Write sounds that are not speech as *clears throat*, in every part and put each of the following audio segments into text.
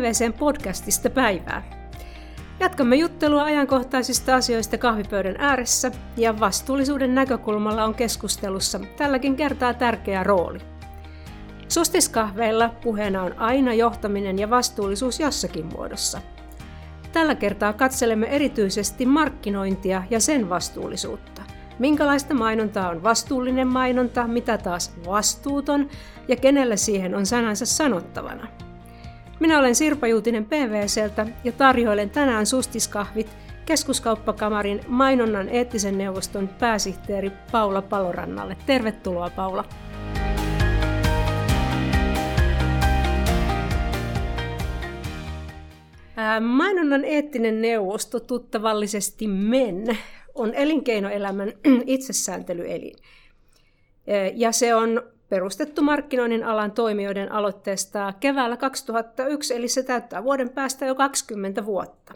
PVCn podcastista päivää. Jatkamme juttelua ajankohtaisista asioista kahvipöydän ääressä ja vastuullisuuden näkökulmalla on keskustelussa tälläkin kertaa tärkeä rooli. Sustiskahveilla puheena on aina johtaminen ja vastuullisuus jossakin muodossa. Tällä kertaa katselemme erityisesti markkinointia ja sen vastuullisuutta. Minkälaista mainontaa on vastuullinen mainonta, mitä taas vastuuton ja kenellä siihen on sanansa sanottavana. Minä olen Sirpa Juutinen PVCltä ja tarjoilen tänään sustiskahvit keskuskauppakamarin mainonnan eettisen neuvoston pääsihteeri Paula Palorannalle. Tervetuloa Paula. Mainonnan eettinen neuvosto, tuttavallisesti MEN, on elinkeinoelämän *clears throat* itsesääntelyelin. Ja se on perustettu markkinoinnin alan toimijoiden aloitteesta keväällä 2001, eli se täyttää vuoden päästä jo 20 vuotta.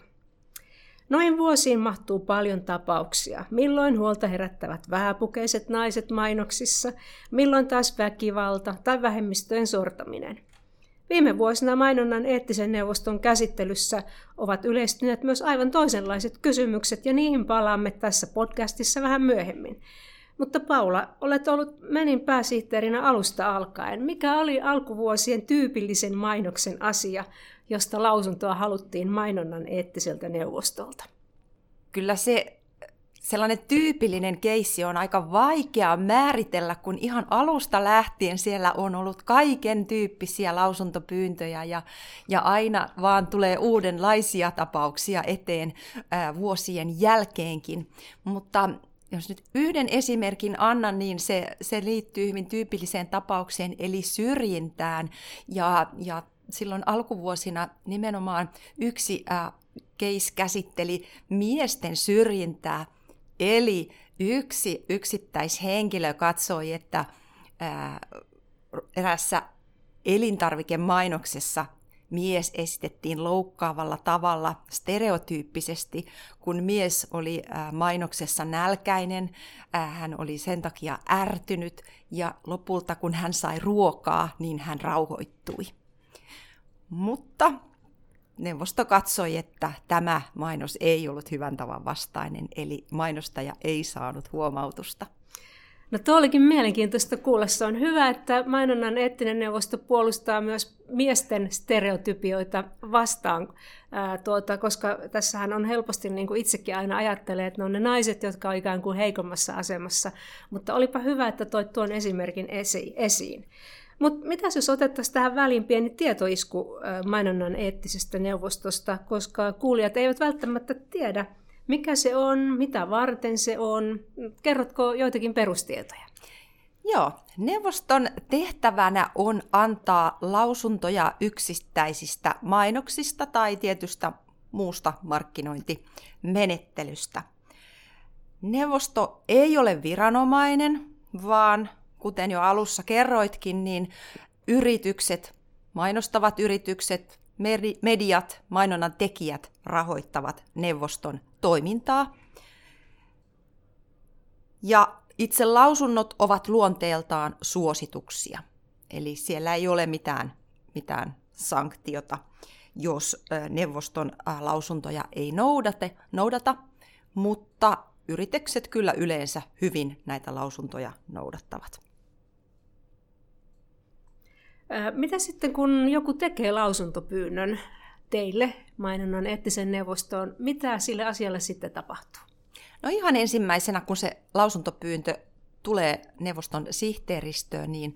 Noin vuosiin mahtuu paljon tapauksia, milloin huolta herättävät vähäpukeiset naiset mainoksissa, milloin taas väkivalta tai vähemmistöjen sortaminen. Viime vuosina mainonnan eettisen neuvoston käsittelyssä ovat yleistyneet myös aivan toisenlaiset kysymykset ja niihin palaamme tässä podcastissa vähän myöhemmin. Mutta Paula, olet ollut Menin pääsihteerinä alusta alkaen. Mikä oli alkuvuosien tyypillisen mainoksen asia, josta lausuntoa haluttiin mainonnan eettiseltä neuvostolta? Kyllä se sellainen tyypillinen keissi on aika vaikea määritellä, kun ihan alusta lähtien siellä on ollut kaiken tyyppisiä lausuntopyyntöjä ja, ja aina vaan tulee uudenlaisia tapauksia eteen ää, vuosien jälkeenkin. Mutta jos nyt yhden esimerkin annan, niin se, se liittyy hyvin tyypilliseen tapaukseen, eli syrjintään. Ja, ja silloin alkuvuosina nimenomaan yksi äh, case käsitteli miesten syrjintää, eli yksi yksittäishenkilö katsoi, että äh, erässä elintarvikemainoksessa mies esitettiin loukkaavalla tavalla stereotyyppisesti, kun mies oli mainoksessa nälkäinen, hän oli sen takia ärtynyt ja lopulta kun hän sai ruokaa, niin hän rauhoittui. Mutta neuvosto katsoi, että tämä mainos ei ollut hyvän tavan vastainen, eli mainostaja ei saanut huomautusta. No tuo olikin mielenkiintoista kuulla. Se on hyvä, että mainonnan eettinen neuvosto puolustaa myös miesten stereotypioita vastaan, ää, tuota, koska tässähän on helposti, niin kuin itsekin aina ajattelee, että ne on ne naiset, jotka on ikään kuin heikommassa asemassa. Mutta olipa hyvä, että toit tuon esimerkin esi- esiin. Mutta mitä jos otettaisiin tähän väliin pieni tietoisku mainonnan eettisestä neuvostosta, koska kuulijat eivät välttämättä tiedä, mikä se on, mitä varten se on? Kerrotko joitakin perustietoja? Joo, neuvoston tehtävänä on antaa lausuntoja yksittäisistä mainoksista tai tietystä muusta markkinointimenettelystä. Neuvosto ei ole viranomainen, vaan kuten jo alussa kerroitkin, niin yritykset, mainostavat yritykset, mediat, mainonnan tekijät rahoittavat neuvoston toimintaa. Ja itse lausunnot ovat luonteeltaan suosituksia. Eli siellä ei ole mitään, mitään sanktiota, jos neuvoston lausuntoja ei noudata, noudata, mutta yritykset kyllä yleensä hyvin näitä lausuntoja noudattavat. Mitä sitten, kun joku tekee lausuntopyynnön teille mainonnan eettisen neuvostoon, mitä sille asialle sitten tapahtuu? No ihan ensimmäisenä, kun se lausuntopyyntö tulee neuvoston sihteeristöön, niin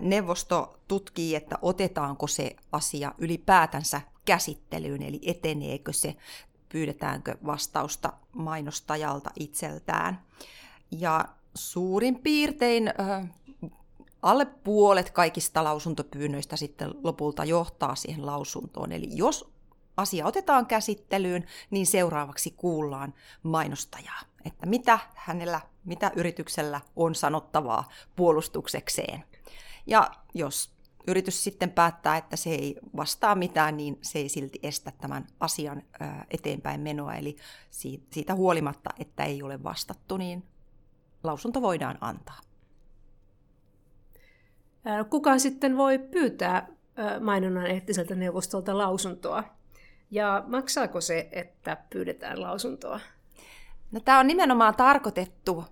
neuvosto tutkii, että otetaanko se asia ylipäätänsä käsittelyyn, eli eteneekö se, pyydetäänkö vastausta mainostajalta itseltään. Ja suurin piirtein alle puolet kaikista lausuntopyynnöistä sitten lopulta johtaa siihen lausuntoon. Eli jos asia otetaan käsittelyyn, niin seuraavaksi kuullaan mainostajaa, että mitä hänellä, mitä yrityksellä on sanottavaa puolustuksekseen. Ja jos yritys sitten päättää, että se ei vastaa mitään, niin se ei silti estä tämän asian eteenpäin menoa. Eli siitä huolimatta, että ei ole vastattu, niin lausunto voidaan antaa. Kuka sitten voi pyytää mainonnan eettiseltä neuvostolta lausuntoa. Ja maksaako se, että pyydetään lausuntoa? No, tämä on nimenomaan tarkoitettu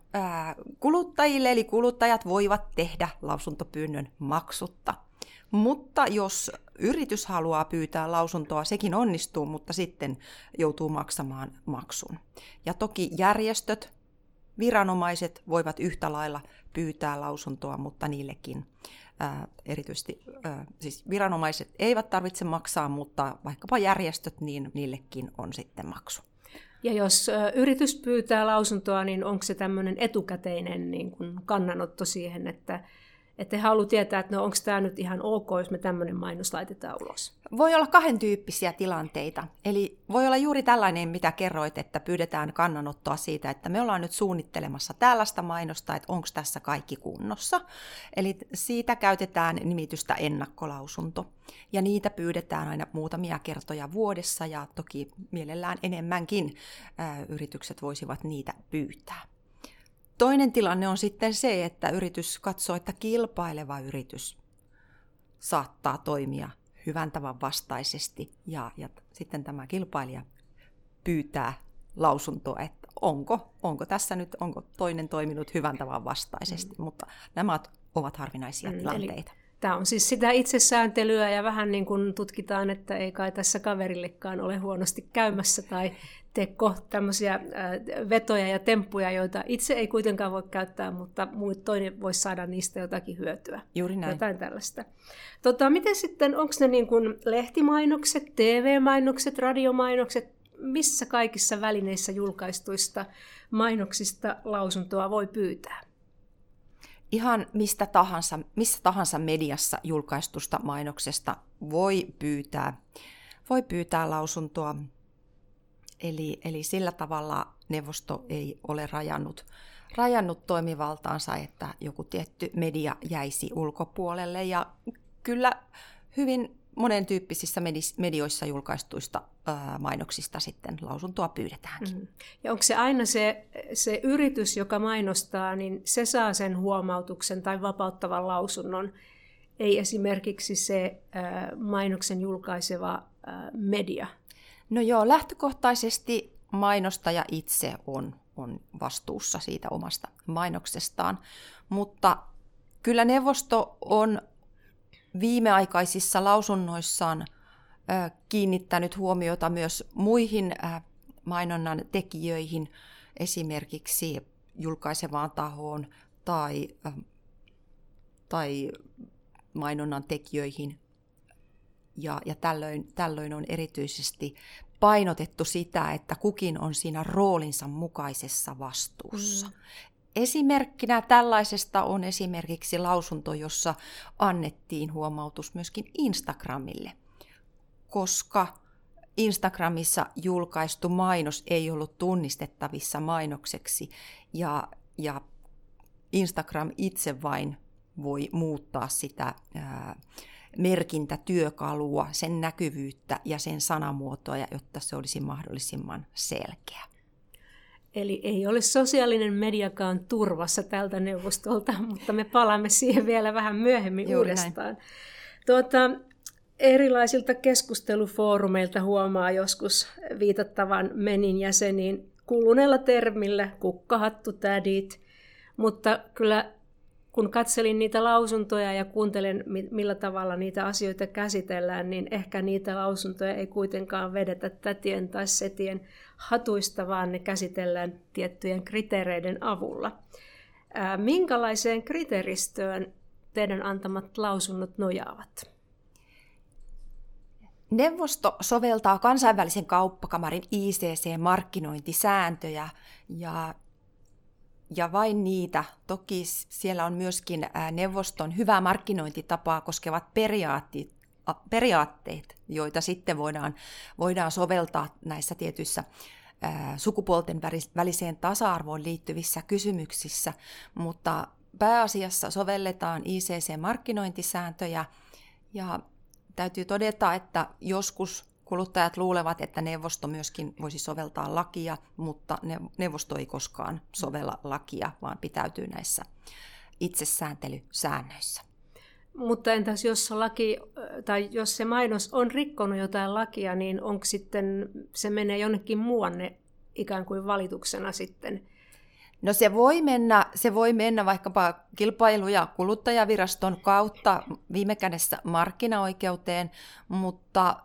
kuluttajille, eli kuluttajat voivat tehdä lausuntopyynnön maksutta. Mutta jos yritys haluaa pyytää lausuntoa, sekin onnistuu, mutta sitten joutuu maksamaan maksun. Ja toki järjestöt, viranomaiset voivat yhtä lailla pyytää lausuntoa, mutta niillekin erityisesti siis viranomaiset eivät tarvitse maksaa, mutta vaikkapa järjestöt, niin niillekin on sitten maksu. Ja jos yritys pyytää lausuntoa, niin onko se tämmöinen etukäteinen niin kuin kannanotto siihen, että että he haluavat tietää, että no onko tämä nyt ihan ok, jos me tämmöinen mainos laitetaan ulos. Voi olla kahden tyyppisiä tilanteita. Eli voi olla juuri tällainen, mitä kerroit, että pyydetään kannanottoa siitä, että me ollaan nyt suunnittelemassa tällaista mainosta, että onko tässä kaikki kunnossa. Eli siitä käytetään nimitystä ennakkolausunto. Ja niitä pyydetään aina muutamia kertoja vuodessa ja toki mielellään enemmänkin yritykset voisivat niitä pyytää. Toinen tilanne on sitten se, että yritys katsoo, että kilpaileva yritys saattaa toimia hyvän tavan vastaisesti ja, ja sitten tämä kilpailija pyytää lausuntoa, että onko, onko tässä nyt, onko toinen toiminut hyvän tavan vastaisesti, mm. mutta nämä ovat harvinaisia mm, tilanteita. Eli Tämä on siis sitä itsesääntelyä ja vähän niin kuin tutkitaan, että ei kai tässä kaverillekaan ole huonosti käymässä tai teko tämmöisiä vetoja ja temppuja, joita itse ei kuitenkaan voi käyttää, mutta muut toinen voisi saada niistä jotakin hyötyä. Juuri näin. Jotain tällaista. Tota, miten sitten, onko ne niin kuin lehtimainokset, TV-mainokset, radiomainokset, missä kaikissa välineissä julkaistuista mainoksista lausuntoa voi pyytää? Ihan mistä tahansa, missä tahansa mediassa julkaistusta mainoksesta voi pyytää, voi pyytää lausuntoa. Eli, eli sillä tavalla neuvosto ei ole rajannut, rajannut toimivaltaansa, että joku tietty media jäisi ulkopuolelle. Ja kyllä hyvin monen tyyppisissä medioissa julkaistuista mainoksista sitten lausuntoa pyydetäänkin. Mm. Ja onko se aina se, se yritys, joka mainostaa, niin se saa sen huomautuksen tai vapauttavan lausunnon, ei esimerkiksi se mainoksen julkaiseva media? No joo, lähtökohtaisesti mainostaja itse on, on vastuussa siitä omasta mainoksestaan, mutta kyllä neuvosto on viimeaikaisissa lausunnoissaan kiinnittänyt huomiota myös muihin mainonnan tekijöihin, esimerkiksi julkaisevaan tahoon tai, tai mainonnan tekijöihin. Ja, ja tällöin, tällöin on erityisesti painotettu sitä, että kukin on siinä roolinsa mukaisessa vastuussa. Mm. Esimerkkinä tällaisesta on esimerkiksi lausunto, jossa annettiin huomautus myöskin Instagramille, koska Instagramissa julkaistu mainos ei ollut tunnistettavissa mainokseksi ja, ja Instagram itse vain voi muuttaa sitä ää, merkintätyökalua, sen näkyvyyttä ja sen sanamuotoa, jotta se olisi mahdollisimman selkeä. Eli ei ole sosiaalinen mediakaan turvassa tältä neuvostolta, *laughs* mutta me palaamme siihen vielä vähän myöhemmin Juuri uudestaan. Tuota, erilaisilta keskustelufoorumeilta huomaa joskus viitattavan menin jäseniin kuluneella termillä kukkahattutädit, mutta kyllä kun katselin niitä lausuntoja ja kuuntelen, millä tavalla niitä asioita käsitellään, niin ehkä niitä lausuntoja ei kuitenkaan vedetä tätien tai setien hatuista, vaan ne käsitellään tiettyjen kriteereiden avulla. Minkälaiseen kriteeristöön teidän antamat lausunnot nojaavat? Neuvosto soveltaa kansainvälisen kauppakamarin ICC-markkinointisääntöjä ja ja vain niitä. Toki siellä on myöskin neuvoston hyvää markkinointitapaa koskevat periaatteet, periaatteet joita sitten voidaan, voidaan soveltaa näissä tietyissä sukupuolten väliseen tasa-arvoon liittyvissä kysymyksissä, mutta pääasiassa sovelletaan ICC-markkinointisääntöjä ja täytyy todeta, että joskus Kuluttajat luulevat, että neuvosto myöskin voisi soveltaa lakia, mutta neuvosto ei koskaan sovella lakia, vaan pitäytyy näissä itsesääntelysäännöissä. Mutta entäs jos laki, tai jos se mainos on rikkonut jotain lakia, niin onko sitten, se menee jonnekin muuanne ikään kuin valituksena sitten? No se voi mennä, se voi mennä vaikkapa kilpailu- ja kuluttajaviraston kautta viime kädessä markkinaoikeuteen, mutta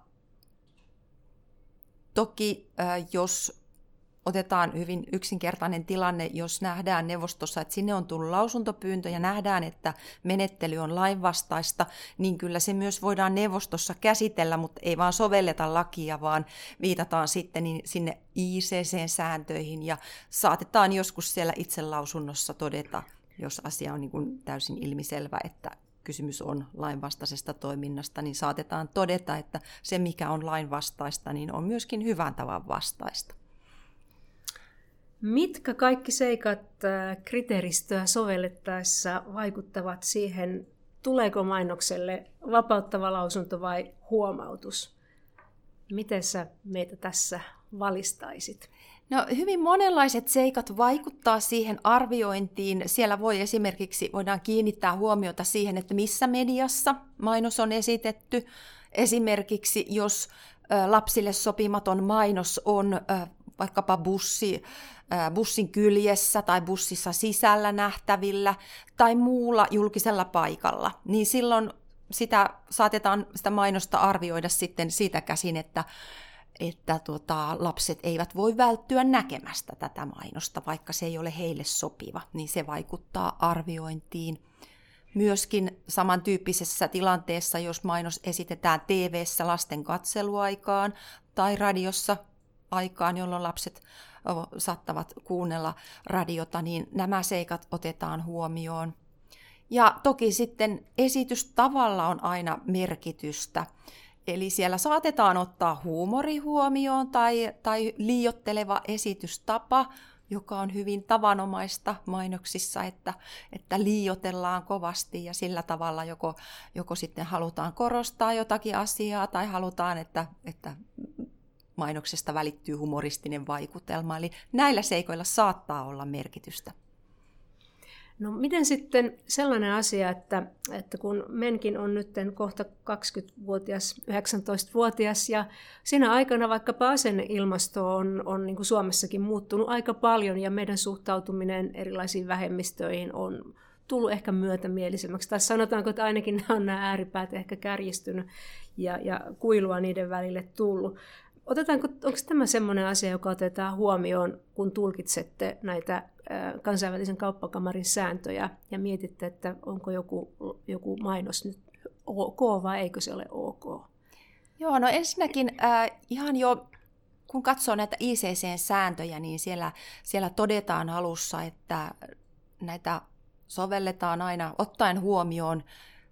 toki jos otetaan hyvin yksinkertainen tilanne, jos nähdään neuvostossa, että sinne on tullut lausuntopyyntö ja nähdään, että menettely on lainvastaista, niin kyllä se myös voidaan neuvostossa käsitellä, mutta ei vaan sovelleta lakia, vaan viitataan sitten niin sinne ICC-sääntöihin ja saatetaan joskus siellä itse lausunnossa todeta, jos asia on niin kuin täysin ilmiselvä, että kysymys on lainvastaisesta toiminnasta, niin saatetaan todeta, että se mikä on lainvastaista, niin on myöskin hyvän tavan vastaista. Mitkä kaikki seikat äh, kriteeristöä sovellettaessa vaikuttavat siihen, tuleeko mainokselle vapauttava lausunto vai huomautus? Miten sä meitä tässä valistaisit? No, hyvin monenlaiset seikat vaikuttaa siihen arviointiin. Siellä voi esimerkiksi voidaan kiinnittää huomiota siihen, että missä mediassa mainos on esitetty. Esimerkiksi jos lapsille sopimaton mainos on vaikkapa bussi, bussin kyljessä tai bussissa sisällä nähtävillä tai muulla julkisella paikalla, niin silloin sitä saatetaan sitä mainosta arvioida sitten siitä käsin, että, että tota, lapset eivät voi välttyä näkemästä tätä mainosta, vaikka se ei ole heille sopiva, niin se vaikuttaa arviointiin. Myöskin samantyyppisessä tilanteessa, jos mainos esitetään tv lasten katseluaikaan tai radiossa aikaan, jolloin lapset saattavat kuunnella radiota, niin nämä seikat otetaan huomioon. Ja toki sitten esitystavalla on aina merkitystä. Eli siellä saatetaan ottaa huumori huomioon tai, tai liiotteleva esitystapa, joka on hyvin tavanomaista mainoksissa, että, että liiotellaan kovasti ja sillä tavalla joko, joko sitten halutaan korostaa jotakin asiaa tai halutaan, että, että mainoksesta välittyy humoristinen vaikutelma. Eli näillä seikoilla saattaa olla merkitystä. No miten sitten sellainen asia, että, että kun Menkin on nyt kohta 20-vuotias, 19-vuotias ja siinä aikana vaikkapa asenneilmasto on, on niin kuin Suomessakin muuttunut aika paljon ja meidän suhtautuminen erilaisiin vähemmistöihin on tullut ehkä myötämielisemmäksi. Tai sanotaanko, että ainakin nämä on nämä ääripäät ehkä kärjistynyt ja, ja kuilua niiden välille tullut. Otetaanko, onko tämä sellainen asia, joka otetaan huomioon, kun tulkitsette näitä kansainvälisen kauppakamarin sääntöjä ja mietitte, että onko joku, joku mainos nyt ok vai eikö se ole ok? Joo, no ensinnäkin äh, ihan jo kun katsoo näitä ICC-sääntöjä, niin siellä, siellä todetaan alussa, että näitä sovelletaan aina ottaen huomioon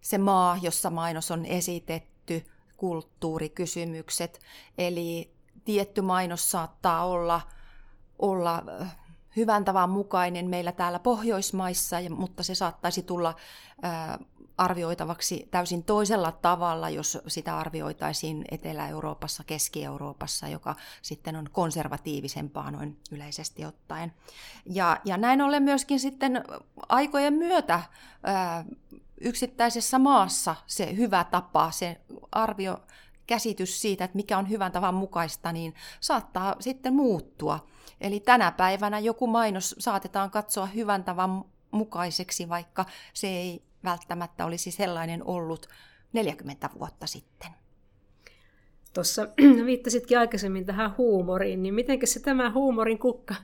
se maa, jossa mainos on esitetty, kulttuurikysymykset. Eli tietty mainos saattaa olla, olla hyvän tavan mukainen meillä täällä Pohjoismaissa, mutta se saattaisi tulla arvioitavaksi täysin toisella tavalla, jos sitä arvioitaisiin Etelä-Euroopassa, Keski-Euroopassa, joka sitten on konservatiivisempaa noin yleisesti ottaen. Ja, ja näin ollen myöskin sitten aikojen myötä yksittäisessä maassa se hyvä tapa, se arvio, käsitys siitä, että mikä on hyvän tavan mukaista, niin saattaa sitten muuttua. Eli tänä päivänä joku mainos saatetaan katsoa hyvän tavan mukaiseksi, vaikka se ei välttämättä olisi sellainen ollut 40 vuotta sitten. Tuossa *clears throat* viittasitkin aikaisemmin tähän huumoriin, niin miten se tämä huumorin kukka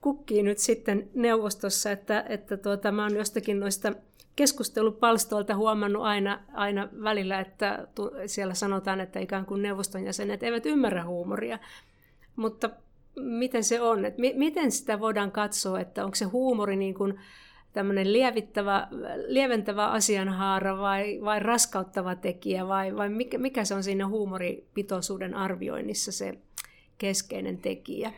kukkii nyt sitten neuvostossa, että, että tuota, mä oon jostakin noista keskustelupalstoilta huomannut aina, aina välillä, että siellä sanotaan, että ikään kuin neuvoston jäsenet eivät ymmärrä huumoria. Mutta miten se on? Että miten sitä voidaan katsoa, että onko se huumori niin kuin tämmöinen lievittävä, lieventävä asianhaara vai, vai raskauttava tekijä vai, vai mikä, mikä se on siinä huumoripitoisuuden arvioinnissa se keskeinen tekijä?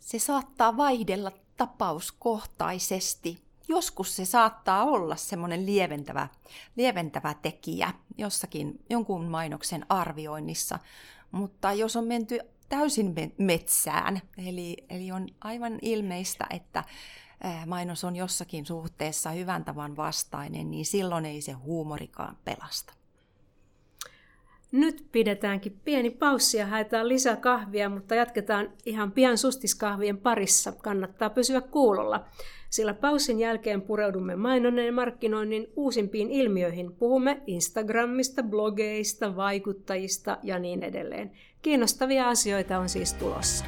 Se saattaa vaihdella tapauskohtaisesti joskus se saattaa olla semmoinen lieventävä, lieventävä tekijä jossakin jonkun mainoksen arvioinnissa, mutta jos on menty täysin metsään, eli, eli on aivan ilmeistä, että, mainos on jossakin suhteessa hyvän tavan vastainen, niin silloin ei se huumorikaan pelasta. Nyt pidetäänkin pieni paussi ja haetaan lisää kahvia, mutta jatketaan ihan pian sustiskahvien parissa. Kannattaa pysyä kuulolla, sillä paussin jälkeen pureudumme mainonnan ja markkinoinnin uusimpiin ilmiöihin. Puhumme Instagramista, blogeista, vaikuttajista ja niin edelleen. Kiinnostavia asioita on siis tulossa.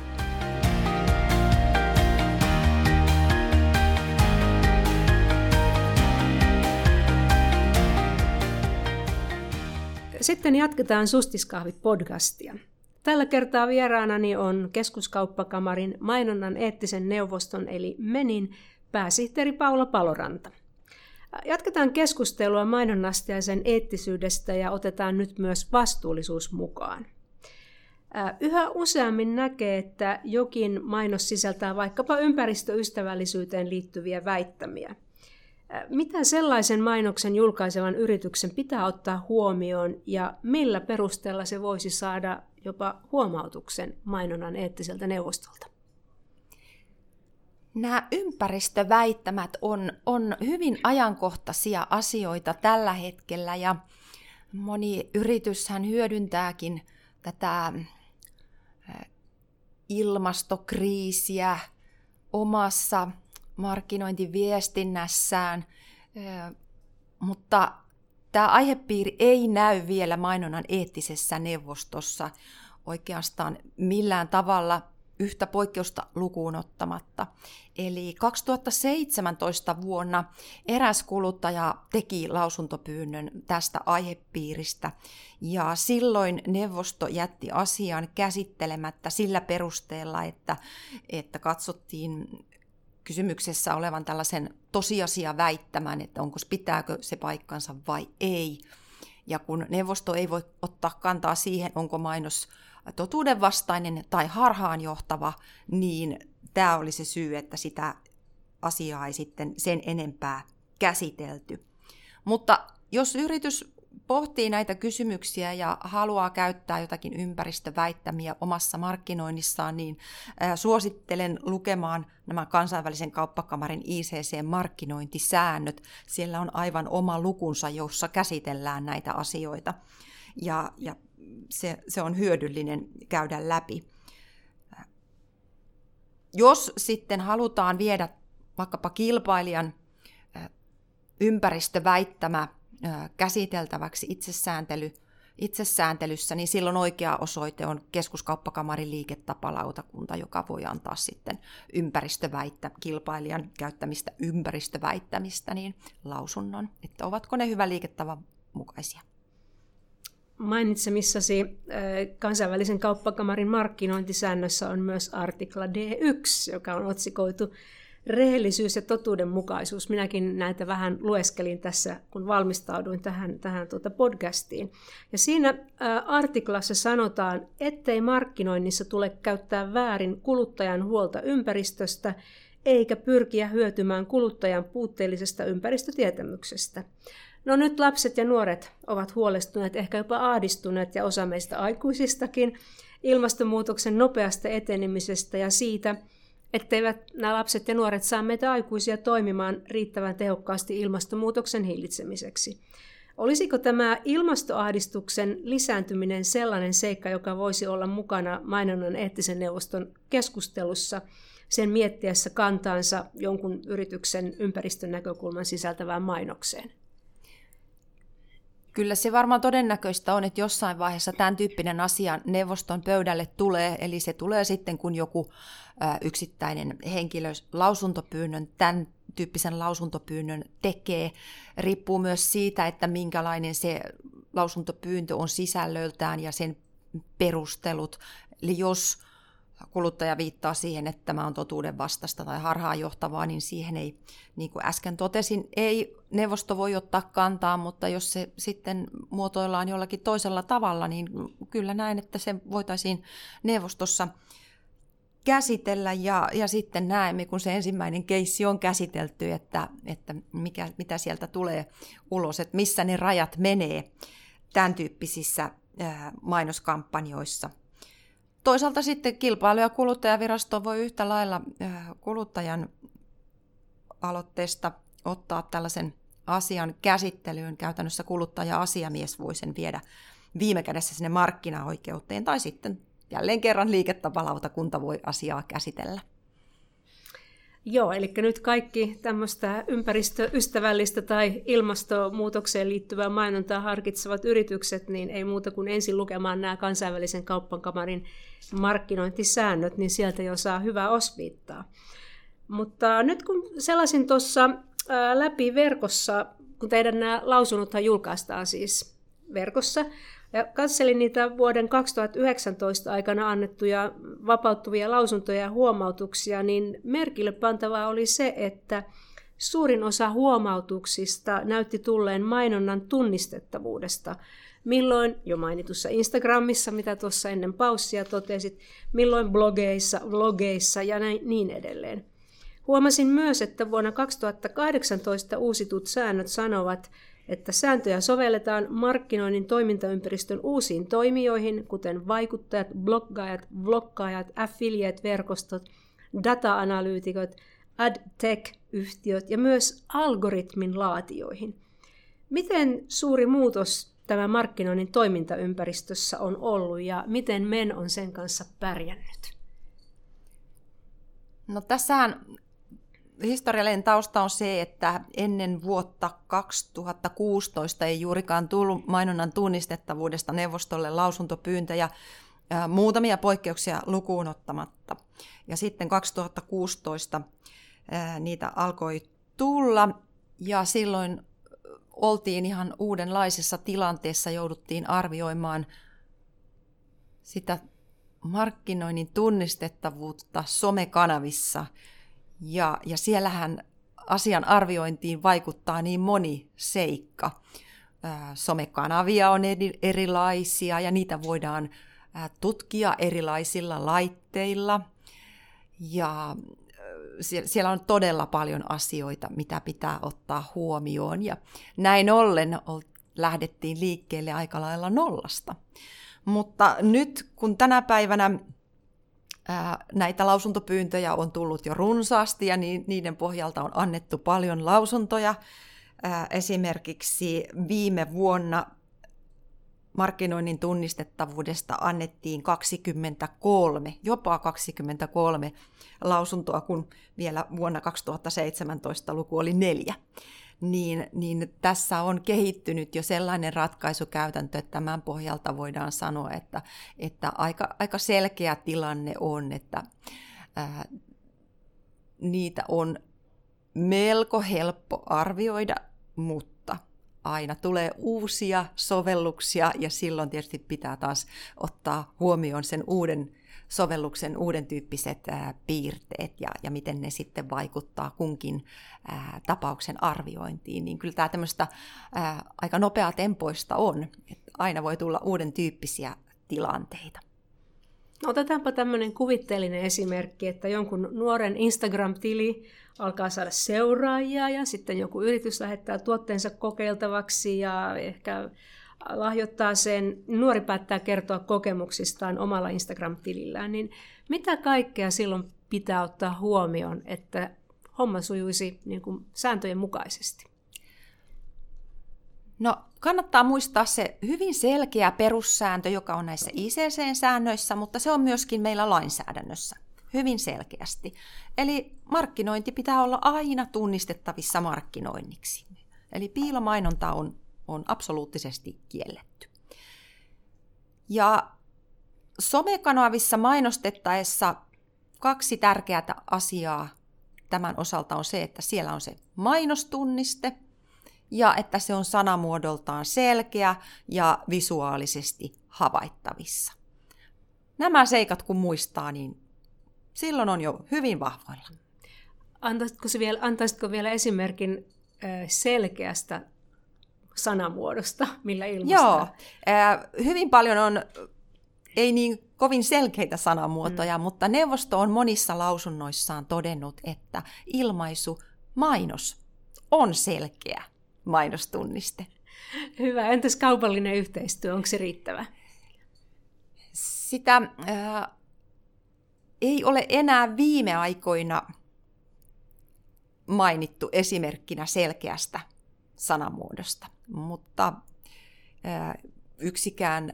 Sitten jatketaan Sustiskahvit-podcastia. Tällä kertaa vieraanani on keskuskauppakamarin mainonnan eettisen neuvoston eli MENin pääsihteeri Paula Paloranta. Jatketaan keskustelua mainonnasta ja sen eettisyydestä ja otetaan nyt myös vastuullisuus mukaan. Yhä useammin näkee, että jokin mainos sisältää vaikkapa ympäristöystävällisyyteen liittyviä väittämiä – mitä sellaisen mainoksen julkaisevan yrityksen pitää ottaa huomioon ja millä perusteella se voisi saada jopa huomautuksen mainonnan eettiseltä neuvostolta? Nämä ympäristöväittämät on, on hyvin ajankohtaisia asioita tällä hetkellä ja moni yrityshän hyödyntääkin tätä ilmastokriisiä omassa markkinointiviestinnässään, mutta tämä aihepiiri ei näy vielä mainonnan eettisessä neuvostossa oikeastaan millään tavalla yhtä poikkeusta lukuun ottamatta. Eli 2017 vuonna eräs kuluttaja teki lausuntopyynnön tästä aihepiiristä ja silloin neuvosto jätti asian käsittelemättä sillä perusteella, että, että katsottiin kysymyksessä olevan tällaisen tosiasia väittämän, että onko pitääkö se paikkansa vai ei. Ja kun neuvosto ei voi ottaa kantaa siihen, onko mainos totuudenvastainen tai harhaanjohtava, niin tämä oli se syy, että sitä asiaa ei sitten sen enempää käsitelty. Mutta jos yritys pohtii näitä kysymyksiä ja haluaa käyttää jotakin ympäristöväittämiä omassa markkinoinnissaan, niin suosittelen lukemaan nämä kansainvälisen kauppakamarin ICC-markkinointisäännöt. Siellä on aivan oma lukunsa, jossa käsitellään näitä asioita ja, ja se, se on hyödyllinen käydä läpi. Jos sitten halutaan viedä vaikkapa kilpailijan ympäristöväittämä käsiteltäväksi itsesääntely, itsesääntelyssä, niin silloin oikea osoite on keskuskauppakamarin liiketapalautakunta, joka voi antaa sitten ympäristöväittä, kilpailijan käyttämistä ympäristöväittämistä niin lausunnon, että ovatko ne hyvä liiketavan mukaisia. Mainitsemissasi kansainvälisen kauppakamarin markkinointisäännössä on myös artikla D1, joka on otsikoitu rehellisyys ja totuudenmukaisuus. Minäkin näitä vähän lueskelin tässä, kun valmistauduin tähän, tähän tuota podcastiin. Ja siinä artiklassa sanotaan, ettei markkinoinnissa tule käyttää väärin kuluttajan huolta ympäristöstä, eikä pyrkiä hyötymään kuluttajan puutteellisesta ympäristötietämyksestä. No nyt lapset ja nuoret ovat huolestuneet, ehkä jopa ahdistuneet ja osa meistä aikuisistakin ilmastonmuutoksen nopeasta etenemisestä ja siitä, etteivät nämä lapset ja nuoret saa meitä aikuisia toimimaan riittävän tehokkaasti ilmastonmuutoksen hillitsemiseksi. Olisiko tämä ilmastoahdistuksen lisääntyminen sellainen seikka, joka voisi olla mukana mainonnan eettisen neuvoston keskustelussa sen miettiessä kantaansa jonkun yrityksen ympäristön näkökulman sisältävään mainokseen? Kyllä se varmaan todennäköistä on, että jossain vaiheessa tämän tyyppinen asia neuvoston pöydälle tulee, eli se tulee sitten, kun joku yksittäinen henkilö lausuntopyynnön, tämän tyyppisen lausuntopyynnön tekee. Riippuu myös siitä, että minkälainen se lausuntopyyntö on sisällöltään ja sen perustelut. Eli jos kuluttaja viittaa siihen, että tämä on totuuden vastasta tai harhaanjohtavaa, niin siihen ei, niin kuin äsken totesin, ei neuvosto voi ottaa kantaa, mutta jos se sitten muotoillaan jollakin toisella tavalla, niin kyllä näen, että se voitaisiin neuvostossa käsitellä. Ja, ja sitten näemme, kun se ensimmäinen keissi on käsitelty, että, että mikä, mitä sieltä tulee ulos, että missä ne rajat menee tämän tyyppisissä mainoskampanjoissa – Toisaalta sitten kilpailu- ja kuluttajavirasto voi yhtä lailla kuluttajan aloitteesta ottaa tällaisen asian käsittelyyn. Käytännössä kuluttaja-asiamies voi sen viedä viime kädessä sinne markkinaoikeuteen tai sitten jälleen kerran liiketapalautakunta voi asiaa käsitellä. Joo, eli nyt kaikki tämmöistä ympäristöystävällistä tai ilmastonmuutokseen liittyvää mainontaa harkitsevat yritykset, niin ei muuta kuin ensin lukemaan nämä kansainvälisen kauppankamarin markkinointisäännöt, niin sieltä jo saa hyvää osviittaa. Mutta nyt kun sellaisin tuossa läpi verkossa, kun teidän nämä lausunnothan julkaistaan siis verkossa, ja katselin niitä vuoden 2019 aikana annettuja vapauttuvia lausuntoja ja huomautuksia, niin merkille pantavaa oli se, että suurin osa huomautuksista näytti tulleen mainonnan tunnistettavuudesta. Milloin jo mainitussa Instagramissa, mitä tuossa ennen paussia totesit, milloin blogeissa, vlogeissa ja näin, niin edelleen. Huomasin myös, että vuonna 2018 uusitut säännöt sanovat, että sääntöjä sovelletaan markkinoinnin toimintaympäristön uusiin toimijoihin, kuten vaikuttajat, bloggaajat, vloggaajat, affiliate-verkostot, data-analyytikot, ad-tech-yhtiöt ja myös algoritmin laatioihin. Miten suuri muutos tämä markkinoinnin toimintaympäristössä on ollut ja miten MEN on sen kanssa pärjännyt? No tässähän historiallinen tausta on se, että ennen vuotta 2016 ei juurikaan tullut mainonnan tunnistettavuudesta neuvostolle lausuntopyyntöjä muutamia poikkeuksia lukuun ottamatta. Ja sitten 2016 niitä alkoi tulla ja silloin oltiin ihan uudenlaisessa tilanteessa, jouduttiin arvioimaan sitä markkinoinnin tunnistettavuutta somekanavissa – ja, ja siellähän asian arviointiin vaikuttaa niin moni seikka. Somekanavia on erilaisia ja niitä voidaan tutkia erilaisilla laitteilla. Ja siellä on todella paljon asioita, mitä pitää ottaa huomioon. Ja näin ollen lähdettiin liikkeelle aika lailla nollasta. Mutta nyt kun tänä päivänä näitä lausuntopyyntöjä on tullut jo runsaasti ja niiden pohjalta on annettu paljon lausuntoja. Esimerkiksi viime vuonna markkinoinnin tunnistettavuudesta annettiin 23, jopa 23 lausuntoa, kun vielä vuonna 2017 luku oli neljä. Niin, niin tässä on kehittynyt jo sellainen ratkaisukäytäntö, että tämän pohjalta voidaan sanoa, että, että aika, aika selkeä tilanne on, että ää, niitä on melko helppo arvioida, mutta aina tulee uusia sovelluksia ja silloin tietysti pitää taas ottaa huomioon sen uuden sovelluksen uuden tyyppiset ää, piirteet ja, ja miten ne sitten vaikuttaa kunkin ää, tapauksen arviointiin, niin kyllä tämä tämmöistä ää, aika nopea tempoista on, että aina voi tulla uuden tyyppisiä tilanteita. No, otetaanpa tämmöinen kuvitteellinen esimerkki, että jonkun nuoren Instagram-tili alkaa saada seuraajia ja sitten joku yritys lähettää tuotteensa kokeiltavaksi ja ehkä lahjoittaa sen, nuori päättää kertoa kokemuksistaan omalla Instagram-tilillään, niin mitä kaikkea silloin pitää ottaa huomioon, että homma sujuisi niin kuin sääntöjen mukaisesti? No kannattaa muistaa se hyvin selkeä perussääntö, joka on näissä ICC-säännöissä, mutta se on myöskin meillä lainsäädännössä hyvin selkeästi. Eli markkinointi pitää olla aina tunnistettavissa markkinoinniksi. Eli piilomainonta on on absoluuttisesti kielletty. Ja somekanavissa mainostettaessa kaksi tärkeää asiaa tämän osalta on se, että siellä on se mainostunniste ja että se on sanamuodoltaan selkeä ja visuaalisesti havaittavissa. Nämä seikat kun muistaa, niin silloin on jo hyvin vahvoilla. Antaisitko, vielä, antaisitko vielä esimerkin selkeästä sanamuodosta, millä ilmaistaan? Joo, hyvin paljon on, ei niin kovin selkeitä sanamuotoja, mm. mutta neuvosto on monissa lausunnoissaan todennut, että ilmaisu mainos on selkeä mainostunniste. Hyvä. Entäs kaupallinen yhteistyö, onko se riittävä? Sitä äh, ei ole enää viime aikoina mainittu esimerkkinä selkeästä sanamuodosta. Mutta yksikään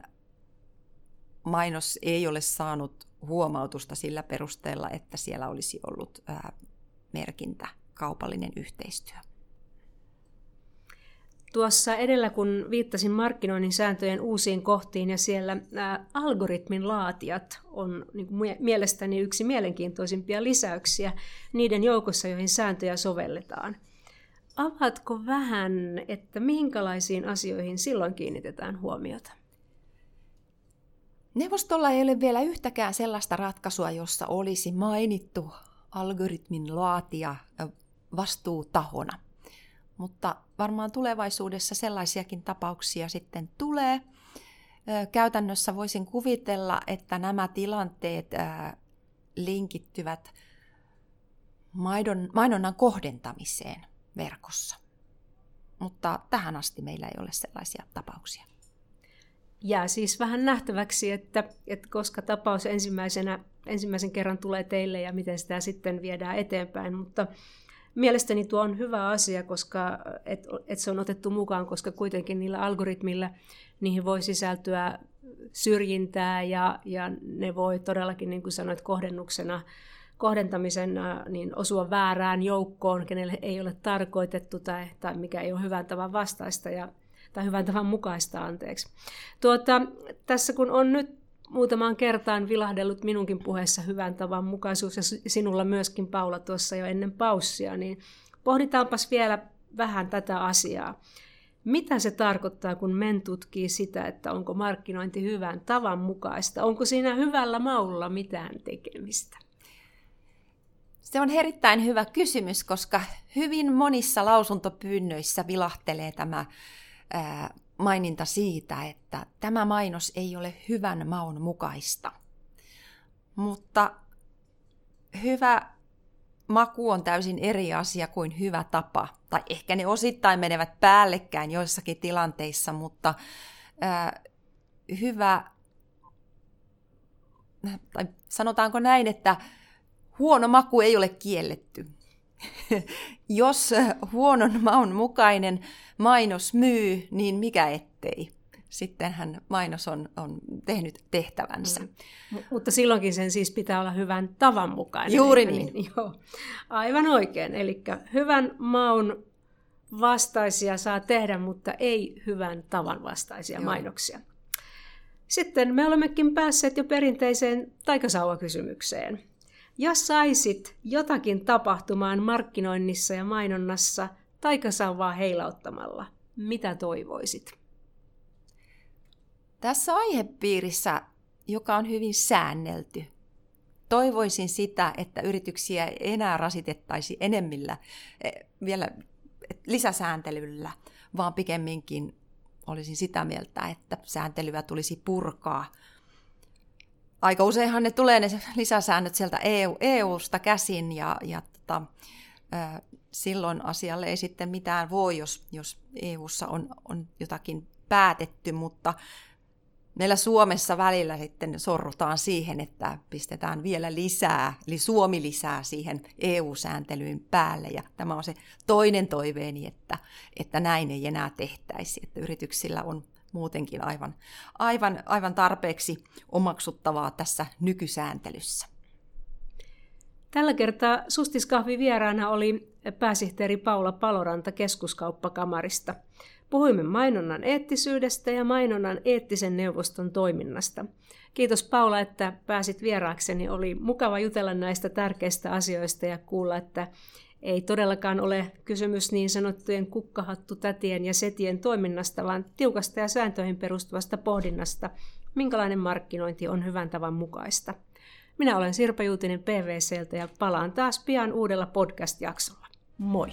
mainos ei ole saanut huomautusta sillä perusteella, että siellä olisi ollut merkintä kaupallinen yhteistyö. Tuossa edellä, kun viittasin markkinoinnin sääntöjen uusiin kohtiin ja siellä algoritmin laatijat on niin kuin mielestäni yksi mielenkiintoisimpia lisäyksiä niiden joukossa, joihin sääntöjä sovelletaan. Avaatko vähän, että minkälaisiin asioihin silloin kiinnitetään huomiota? Neuvostolla ei ole vielä yhtäkään sellaista ratkaisua, jossa olisi mainittu algoritmin laatija vastuutahona – mutta varmaan tulevaisuudessa sellaisiakin tapauksia sitten tulee. Käytännössä voisin kuvitella, että nämä tilanteet linkittyvät mainonnan kohdentamiseen verkossa. Mutta tähän asti meillä ei ole sellaisia tapauksia. Jää siis vähän nähtäväksi, että, että koska tapaus ensimmäisenä, ensimmäisen kerran tulee teille ja miten sitä sitten viedään eteenpäin. Mutta mielestäni tuo on hyvä asia, koska et, et se on otettu mukaan, koska kuitenkin niillä algoritmilla niihin voi sisältyä syrjintää ja, ja ne voi todellakin, niin kuin sanoit, kohdennuksena kohdentamisen niin osua väärään joukkoon, kenelle ei ole tarkoitettu tai, tai mikä ei ole hyvän tavan vastaista ja, tai hyvän tavan mukaista, anteeksi. Tuota, tässä kun on nyt muutamaan kertaan vilahdellut minunkin puheessa hyvän tavan mukaisuus ja sinulla myöskin Paula tuossa jo ennen paussia, niin pohditaanpas vielä vähän tätä asiaa. Mitä se tarkoittaa, kun men tutkii sitä, että onko markkinointi hyvän tavan mukaista? Onko siinä hyvällä maulla mitään tekemistä? Se on erittäin hyvä kysymys, koska hyvin monissa lausuntopyynnöissä vilahtelee tämä maininta siitä, että tämä mainos ei ole hyvän maun mukaista. Mutta hyvä maku on täysin eri asia kuin hyvä tapa. Tai ehkä ne osittain menevät päällekkäin joissakin tilanteissa, mutta ää, hyvä, tai sanotaanko näin, että huono maku ei ole kielletty. *laughs* Jos huonon maun mukainen mainos myy, niin mikä ettei. Sittenhän mainos on, on tehnyt tehtävänsä. Mm. Mutta silloinkin sen siis pitää olla hyvän tavan mukainen. Juuri niin. niin. *laughs* Joo. Aivan oikein. Eli hyvän maun vastaisia saa tehdä, mutta ei hyvän tavan vastaisia Joo. mainoksia. Sitten me olemmekin päässeet jo perinteiseen taikasauvakysymykseen. Jos saisit jotakin tapahtumaan markkinoinnissa ja mainonnassa taikasauvaa heilauttamalla, mitä toivoisit? Tässä aihepiirissä, joka on hyvin säännelty, toivoisin sitä, että yrityksiä ei enää rasitettaisi enemmillä e, vielä lisäsääntelyllä, vaan pikemminkin olisin sitä mieltä, että sääntelyä tulisi purkaa – aika useinhan ne tulee ne lisäsäännöt sieltä EU, EU-sta käsin ja, ja tota, silloin asialle ei sitten mitään voi, jos, jos EU:ssa on, on jotakin päätetty, mutta meillä Suomessa välillä sitten sorrutaan siihen, että pistetään vielä lisää, eli Suomi lisää siihen EU-sääntelyyn päälle. Ja tämä on se toinen toiveeni, että, että näin ei enää tehtäisi, että yrityksillä on muutenkin aivan, aivan, aivan tarpeeksi omaksuttavaa tässä nykysääntelyssä. Tällä kertaa Sustiskahvi vieraana oli pääsihteeri Paula Paloranta keskuskauppakamarista. Puhuimme mainonnan eettisyydestä ja mainonnan eettisen neuvoston toiminnasta. Kiitos Paula, että pääsit vieraakseni. Oli mukava jutella näistä tärkeistä asioista ja kuulla, että ei todellakaan ole kysymys niin sanottujen kukkahattutätien ja setien toiminnasta, vaan tiukasta ja sääntöihin perustuvasta pohdinnasta, minkälainen markkinointi on hyvän tavan mukaista. Minä olen Sirpa Juutinen PVCltä ja palaan taas pian uudella podcast-jaksolla. Moi!